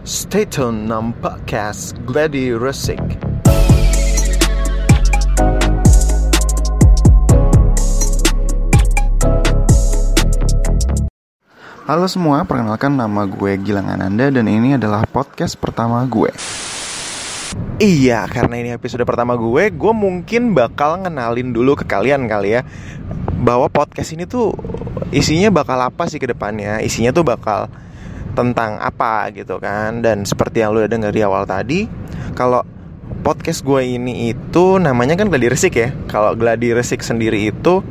Stay tune ng podcast Glady Resik. Halo semua, perkenalkan nama gue Gilang Ananda dan ini adalah podcast pertama gue. Iya, karena ini episode pertama gue, gue mungkin bakal ngenalin dulu ke kalian kali ya bahwa podcast ini tuh isinya bakal apa sih ke depannya? Isinya tuh bakal tentang apa gitu kan. Dan seperti yang lu udah denger di awal tadi, kalau podcast gue ini itu namanya kan Gladi Resik ya. Kalau Gladi Resik sendiri itu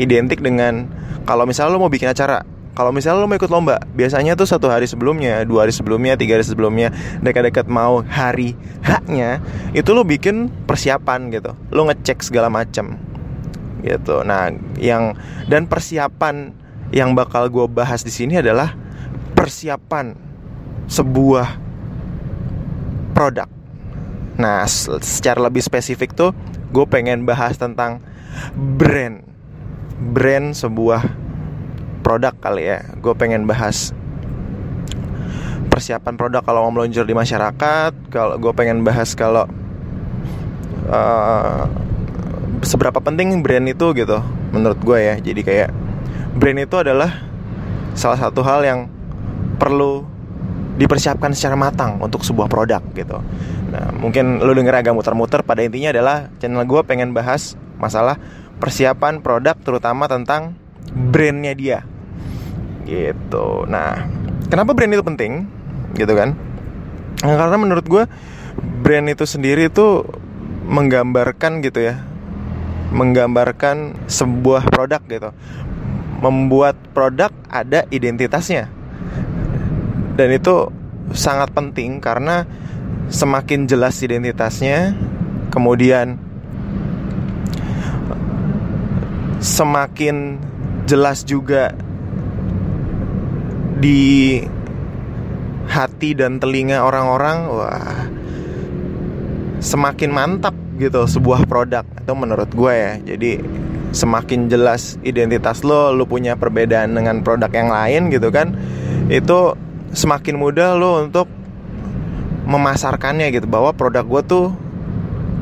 identik dengan kalau misalnya lo mau bikin acara kalau misalnya lo mau ikut lomba, biasanya tuh satu hari sebelumnya, dua hari sebelumnya, tiga hari sebelumnya, dekat-dekat mau hari haknya, itu lo bikin persiapan gitu, lo ngecek segala macam, gitu. Nah, yang dan persiapan yang bakal gue bahas di sini adalah persiapan sebuah produk. Nah, secara lebih spesifik tuh, gue pengen bahas tentang brand, brand sebuah produk kali ya. Gue pengen bahas persiapan produk kalau mau meluncur di masyarakat kalau gue pengen bahas kalau uh, seberapa penting brand itu gitu menurut gue ya. Jadi kayak brand itu adalah salah satu hal yang perlu dipersiapkan secara matang untuk sebuah produk gitu. Nah mungkin lu denger agak muter-muter pada intinya adalah channel gue pengen bahas masalah persiapan produk terutama tentang brandnya dia. Gitu. Nah kenapa brand itu penting? Gitu kan? Nah, karena menurut gue brand itu sendiri itu menggambarkan gitu ya menggambarkan sebuah produk gitu. Membuat produk ada identitasnya dan itu sangat penting karena semakin jelas identitasnya kemudian semakin jelas juga di hati dan telinga orang-orang wah semakin mantap gitu sebuah produk. Itu menurut gue ya. Jadi semakin jelas identitas lo lo punya perbedaan dengan produk yang lain gitu kan itu semakin mudah lo untuk memasarkannya gitu bahwa produk gue tuh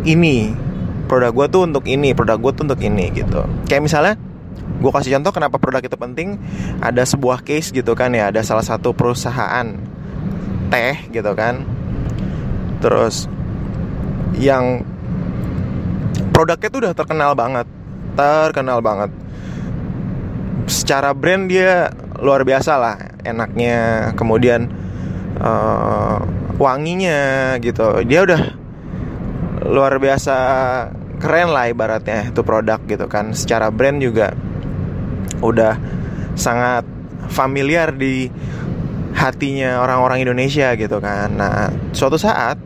ini produk gue tuh untuk ini produk gue tuh untuk ini gitu. Kayak misalnya gue kasih contoh kenapa produk itu penting ada sebuah case gitu kan ya ada salah satu perusahaan teh gitu kan. Terus yang produknya tuh udah terkenal banget terkenal banget. Secara brand dia luar biasa lah enaknya kemudian uh, wanginya gitu dia udah luar biasa keren lah ibaratnya itu produk gitu kan secara brand juga udah sangat familiar di hatinya orang-orang Indonesia gitu kan. Nah, suatu saat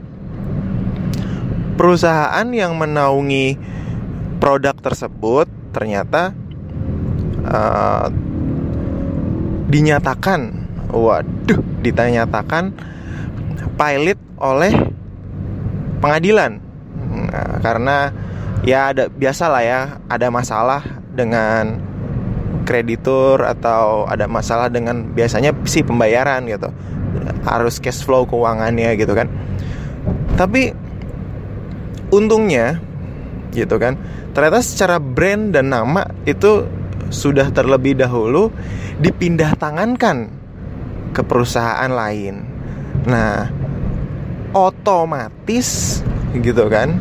perusahaan yang menaungi produk tersebut ternyata uh, dinyatakan, waduh, dinyatakan pilot oleh pengadilan. Nah, karena ya ada biasa lah ya, ada masalah dengan kreditur atau ada masalah dengan biasanya sih pembayaran gitu harus cash flow keuangannya gitu kan tapi untungnya gitu kan ternyata secara brand dan nama itu sudah terlebih dahulu dipindah tangankan ke perusahaan lain. Nah otomatis gitu kan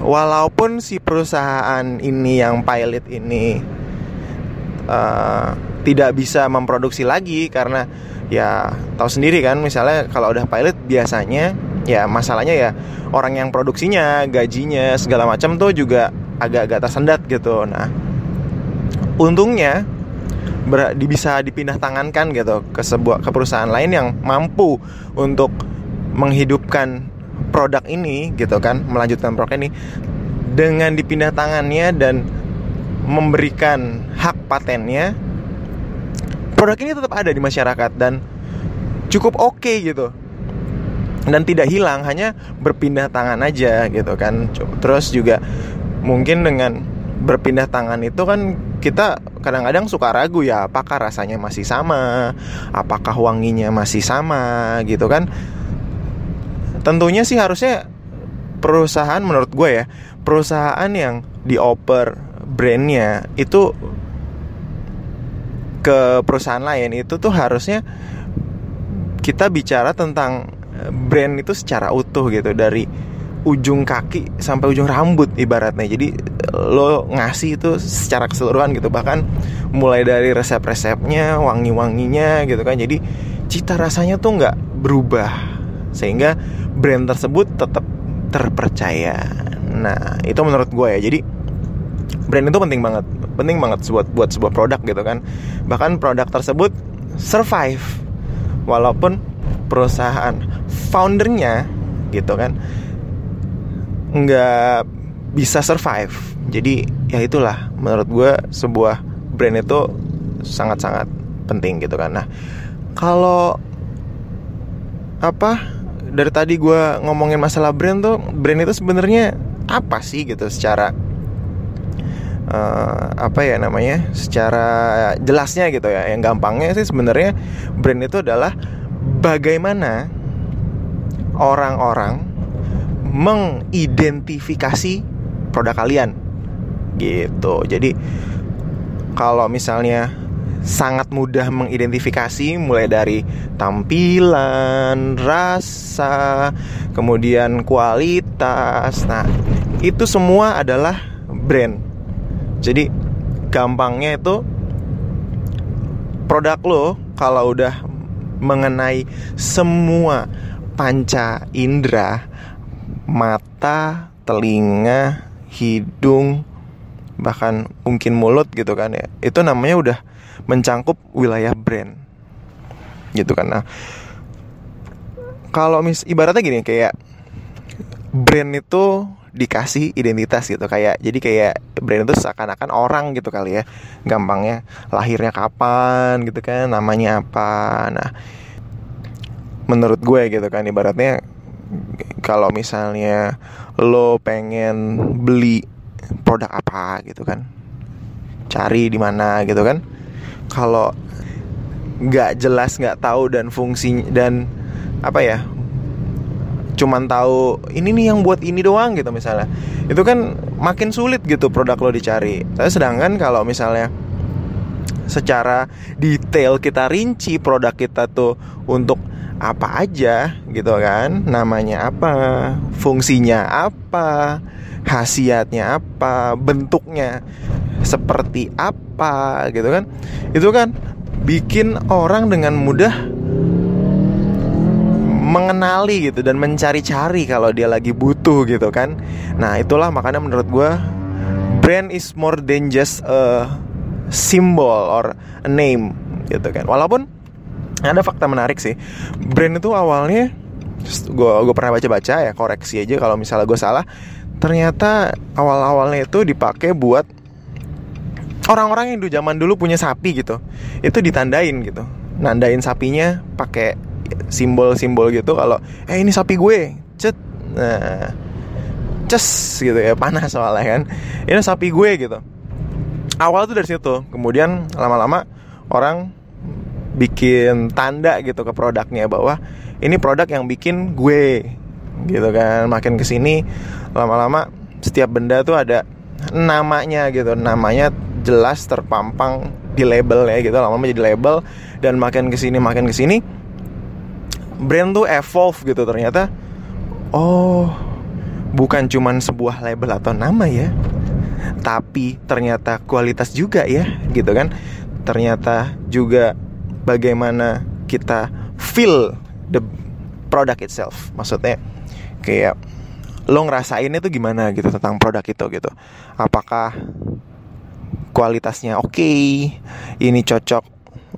walaupun si perusahaan ini yang pilot ini uh, tidak bisa memproduksi lagi karena ya tahu sendiri kan misalnya kalau udah pilot biasanya ya masalahnya ya orang yang produksinya gajinya segala macam tuh juga agak-agak tersendat gitu. Nah untungnya ber, bisa dipindah tangankan gitu ke sebuah ke perusahaan lain yang mampu untuk menghidupkan produk ini gitu kan melanjutkan produk ini dengan dipindah tangannya dan memberikan hak patennya produk ini tetap ada di masyarakat dan cukup oke okay gitu. Dan tidak hilang hanya berpindah tangan aja gitu kan. Terus juga mungkin dengan berpindah tangan itu kan kita kadang-kadang suka ragu ya apakah rasanya masih sama? Apakah wanginya masih sama? Gitu kan? Tentunya sih harusnya perusahaan menurut gue ya perusahaan yang dioper brandnya itu ke perusahaan lain itu tuh harusnya kita bicara tentang brand itu secara utuh gitu dari ujung kaki sampai ujung rambut ibaratnya. Jadi lo ngasih itu secara keseluruhan gitu. Bahkan mulai dari resep-resepnya wangi-wanginya gitu kan. Jadi cita rasanya tuh nggak berubah. Sehingga brand tersebut tetap terpercaya. Nah itu menurut gue ya. Jadi brand itu penting banget. Penting banget buat buat sebuah produk gitu kan. Bahkan produk tersebut survive. Walaupun perusahaan foundernya gitu kan nggak bisa survive. Jadi ya itulah. Menurut gue sebuah brand itu sangat-sangat penting gitu kan. Nah kalau apa dari tadi gue ngomongin masalah brand tuh brand itu sebenarnya apa sih gitu? Secara uh, apa ya namanya? Secara jelasnya gitu ya. Yang gampangnya sih sebenarnya brand itu adalah bagaimana orang-orang mengidentifikasi produk kalian gitu jadi kalau misalnya sangat mudah mengidentifikasi mulai dari tampilan, rasa, kemudian kualitas. Nah, itu semua adalah brand. Jadi gampangnya itu produk lo kalau udah mengenai semua panca indera mata, telinga, hidung, bahkan mungkin mulut gitu kan ya. Itu namanya udah mencangkup wilayah brand. Gitu kan. Nah, kalau mis ibaratnya gini kayak brand itu dikasih identitas gitu kayak jadi kayak brand itu seakan-akan orang gitu kali ya gampangnya lahirnya kapan gitu kan namanya apa nah menurut gue gitu kan ibaratnya kalau misalnya lo pengen beli produk apa gitu kan cari di mana gitu kan kalau nggak jelas nggak tahu dan fungsi dan apa ya cuman tahu ini nih yang buat ini doang gitu misalnya itu kan makin sulit gitu produk lo dicari. Tapi sedangkan kalau misalnya secara detail kita rinci produk kita tuh untuk apa aja gitu kan? Namanya apa? Fungsinya apa? Khasiatnya apa? Bentuknya seperti apa? Gitu kan? Itu kan bikin orang dengan mudah mengenali gitu dan mencari-cari kalau dia lagi butuh gitu kan. Nah itulah makanya menurut gue brand is more than just a symbol or a name gitu kan. Walaupun ada fakta menarik sih. Brand itu awalnya gue gue pernah baca baca ya koreksi aja kalau misalnya gue salah. Ternyata awal awalnya itu dipakai buat orang-orang yang dulu zaman dulu punya sapi gitu. Itu ditandain gitu. Nandain sapinya pakai simbol-simbol gitu kalau eh ini sapi gue. Cet. Nah ces gitu ya panas soalnya kan. Ini sapi gue gitu. Awal tuh dari situ. Kemudian lama-lama orang bikin tanda gitu ke produknya bahwa ini produk yang bikin gue gitu kan. Makin ke sini lama-lama setiap benda tuh ada namanya gitu. Namanya jelas terpampang di label ya gitu lama-lama jadi label. Dan makin ke sini makin ke sini brand tuh evolve gitu ternyata. Oh bukan cuman sebuah label atau nama ya tapi ternyata kualitas juga ya gitu kan. Ternyata juga bagaimana kita feel the product itself. Maksudnya kayak lo ngerasain itu gimana gitu tentang produk itu gitu. Apakah kualitasnya oke? Okay, ini cocok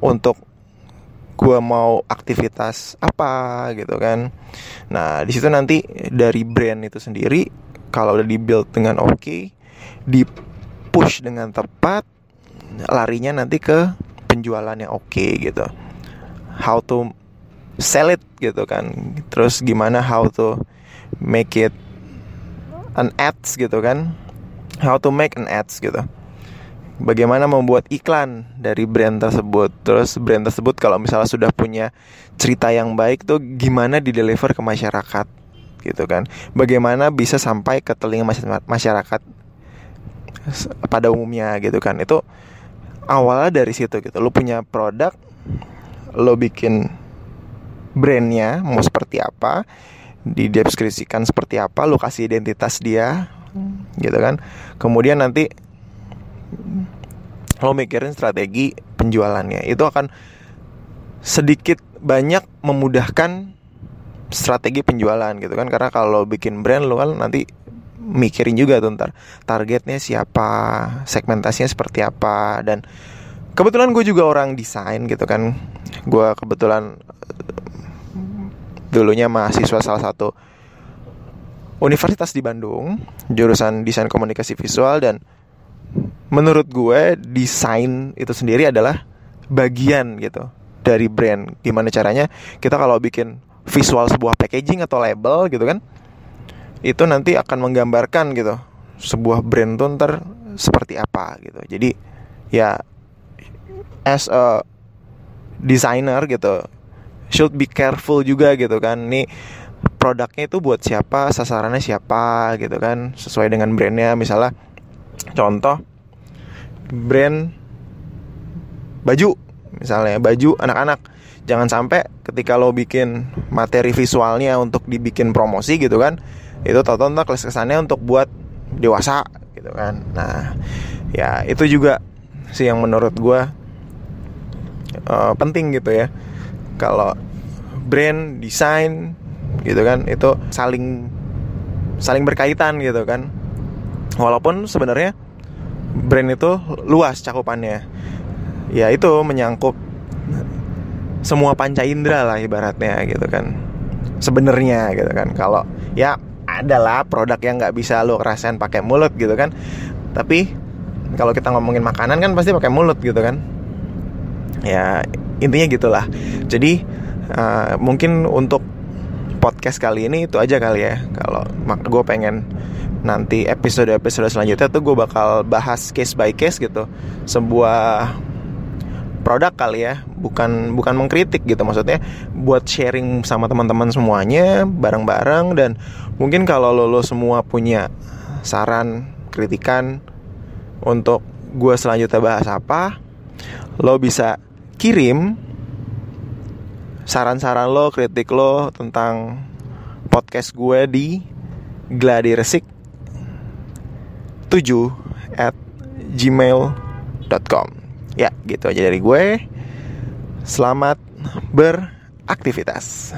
untuk gue mau aktivitas apa gitu kan? Nah di situ nanti dari brand itu sendiri kalau udah dibuild dengan oke okay, di push dengan tepat larinya nanti ke penjualannya oke okay, gitu how to sell it gitu kan terus gimana how to make it an ads gitu kan how to make an ads gitu bagaimana membuat iklan dari brand tersebut. Terus brand tersebut kalau misalnya sudah punya cerita yang baik tuh gimana dideliver ke masyarakat gitu kan. Bagaimana bisa sampai ke telinga masyarakat pada umumnya gitu kan. Itu awalnya dari situ gitu. Lu punya produk, lo bikin brandnya mau seperti apa, dideskripsikan seperti apa, lokasi identitas dia gitu kan. Kemudian nanti lo mikirin strategi penjualannya itu akan sedikit banyak memudahkan strategi penjualan gitu kan karena kalau bikin brand lo kan nanti mikirin juga tuh ntar targetnya siapa segmentasinya seperti apa dan kebetulan gue juga orang desain gitu kan gue kebetulan dulunya mahasiswa salah satu universitas di Bandung jurusan desain komunikasi visual dan menurut gue desain itu sendiri adalah bagian gitu dari brand. Gimana caranya kita kalau bikin visual sebuah packaging atau label gitu kan, itu nanti akan menggambarkan gitu sebuah brand tuh ntar seperti apa gitu. Jadi ya as a designer gitu should be careful juga gitu kan. Nih produknya itu buat siapa, sasarannya siapa gitu kan, sesuai dengan brandnya. Misalnya contoh brand baju misalnya baju anak-anak jangan sampai ketika lo bikin materi visualnya untuk dibikin promosi gitu kan itu tau-tau ntar kesannya untuk buat dewasa gitu kan. Nah ya itu juga sih yang menurut gue uh, penting gitu ya. Kalau brand desain gitu kan itu saling saling berkaitan gitu kan. Walaupun sebenarnya brand itu luas cakupannya. Ya itu menyangkut semua panca indera lah ibaratnya gitu kan. Sebenarnya gitu kan. Kalau ya adalah produk yang nggak bisa lo rasain pakai mulut gitu kan. Tapi kalau kita ngomongin makanan kan pasti pakai mulut gitu kan. Ya intinya gitulah. Jadi uh, mungkin untuk podcast kali ini itu aja kali ya. Kalau gue pengen nanti episode-episode selanjutnya tuh gue bakal bahas case by case gitu. Sebuah produk kali ya bukan bukan mengkritik gitu maksudnya. Buat sharing sama teman-teman semuanya bareng-bareng dan mungkin kalau lo, lo semua punya saran kritikan untuk gue selanjutnya bahas apa lo bisa kirim saran-saran lo kritik lo tentang podcast gue di gladiresik 7 at gmail.com Ya gitu aja dari gue. Selamat beraktivitas